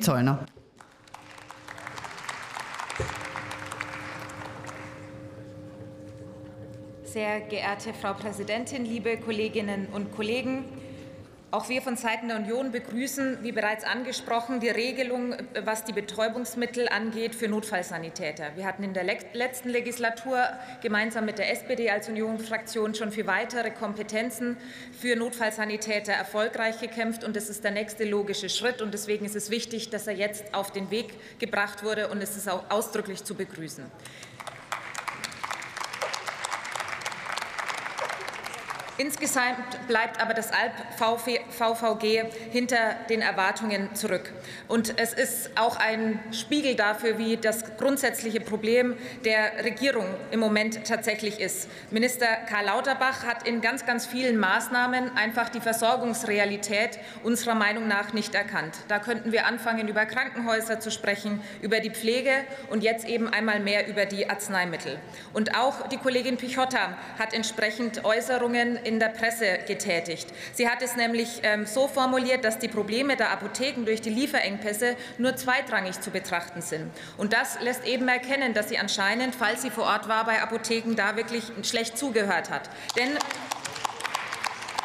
Zollner. Sehr geehrte Frau Präsidentin, liebe Kolleginnen und Kollegen! Auch wir von Seiten der Union begrüßen, wie bereits angesprochen, die Regelung, was die Betäubungsmittel angeht, für Notfallsanitäter. Wir hatten in der letzten Legislatur gemeinsam mit der SPD als Unionsfraktion schon für weitere Kompetenzen für Notfallsanitäter erfolgreich gekämpft. Und das ist der nächste logische Schritt. Und deswegen ist es wichtig, dass er jetzt auf den Weg gebracht wurde. Und es ist auch ausdrücklich zu begrüßen. Insgesamt bleibt aber das Alp-VVG hinter den Erwartungen zurück. Und es ist auch ein Spiegel dafür, wie das grundsätzliche Problem der Regierung im Moment tatsächlich ist. Minister Karl Lauterbach hat in ganz, ganz vielen Maßnahmen einfach die Versorgungsrealität unserer Meinung nach nicht erkannt. Da könnten wir anfangen, über Krankenhäuser zu sprechen, über die Pflege und jetzt eben einmal mehr über die Arzneimittel. Und auch die Kollegin Pichotta hat entsprechend Äußerungen in der Presse getätigt. Sie hat es nämlich ähm, so formuliert, dass die Probleme der Apotheken durch die Lieferengpässe nur zweitrangig zu betrachten sind. Und das lässt eben erkennen, dass sie anscheinend, falls sie vor Ort war bei Apotheken, da wirklich schlecht zugehört hat. Denn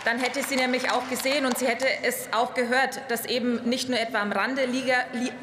dann hätte sie nämlich auch gesehen und sie hätte es auch gehört, dass eben nicht nur etwa am Rande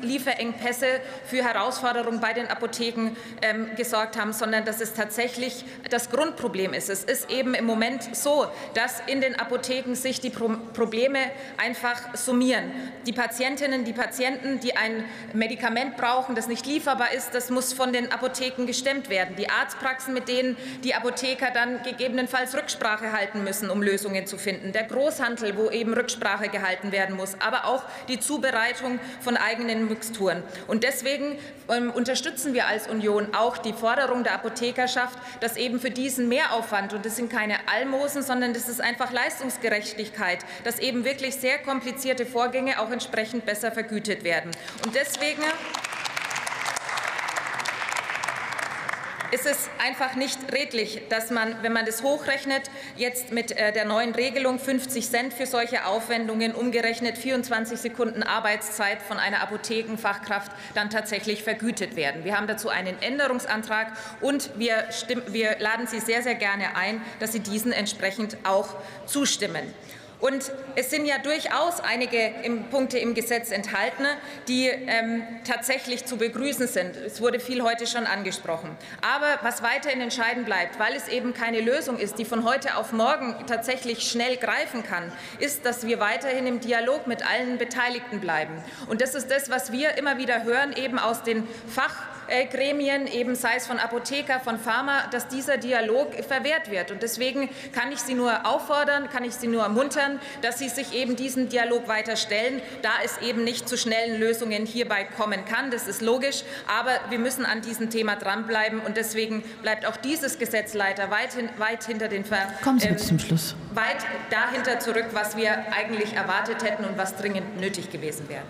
Lieferengpässe für Herausforderungen bei den Apotheken ähm, gesorgt haben, sondern dass es tatsächlich das Grundproblem ist. Es ist eben im Moment so, dass in den Apotheken sich die Pro Probleme einfach summieren. Die Patientinnen, die Patienten, die ein Medikament brauchen, das nicht lieferbar ist, das muss von den Apotheken gestemmt werden. Die Arztpraxen, mit denen die Apotheker dann gegebenenfalls Rücksprache halten müssen, um Lösungen zu finden finden, der Großhandel, wo eben Rücksprache gehalten werden muss, aber auch die Zubereitung von eigenen Mixturen. Und deswegen ähm, unterstützen wir als Union auch die Forderung der Apothekerschaft, dass eben für diesen Mehraufwand, und das sind keine Almosen, sondern das ist einfach Leistungsgerechtigkeit, dass eben wirklich sehr komplizierte Vorgänge auch entsprechend besser vergütet werden. Und deswegen ist es einfach nicht redlich, dass man, wenn man das hochrechnet, jetzt mit äh, der neuen Regelung 50 Cent für solche Aufwendungen umgerechnet 24 Sekunden Arbeitszeit von einer Apothekenfachkraft dann tatsächlich vergütet werden. Wir haben dazu einen Änderungsantrag und wir, wir laden Sie sehr, sehr gerne ein, dass Sie diesen entsprechend auch zustimmen. Und es sind ja durchaus einige Punkte im Gesetz enthalten, die ähm, tatsächlich zu begrüßen sind. Es wurde viel heute schon angesprochen. Aber was weiterhin entscheidend bleibt, weil es eben keine Lösung ist, die von heute auf morgen tatsächlich schnell greifen kann, ist, dass wir weiterhin im Dialog mit allen Beteiligten bleiben. Und das ist das, was wir immer wieder hören, eben aus den Fachgremien, eben sei es von Apotheker, von Pharma, dass dieser Dialog verwehrt wird. Und deswegen kann ich Sie nur auffordern, kann ich Sie nur ermuntern, dass Sie sich eben diesen Dialog weiter stellen, da es eben nicht zu schnellen Lösungen hierbei kommen kann. Das ist logisch. Aber wir müssen an diesem Thema dranbleiben. Und deswegen bleibt auch dieses Gesetz leider weit, weit hinter den Ver Kommen Sie ähm, zum Schluss. weit dahinter zurück, was wir eigentlich erwartet hätten und was dringend nötig gewesen wäre.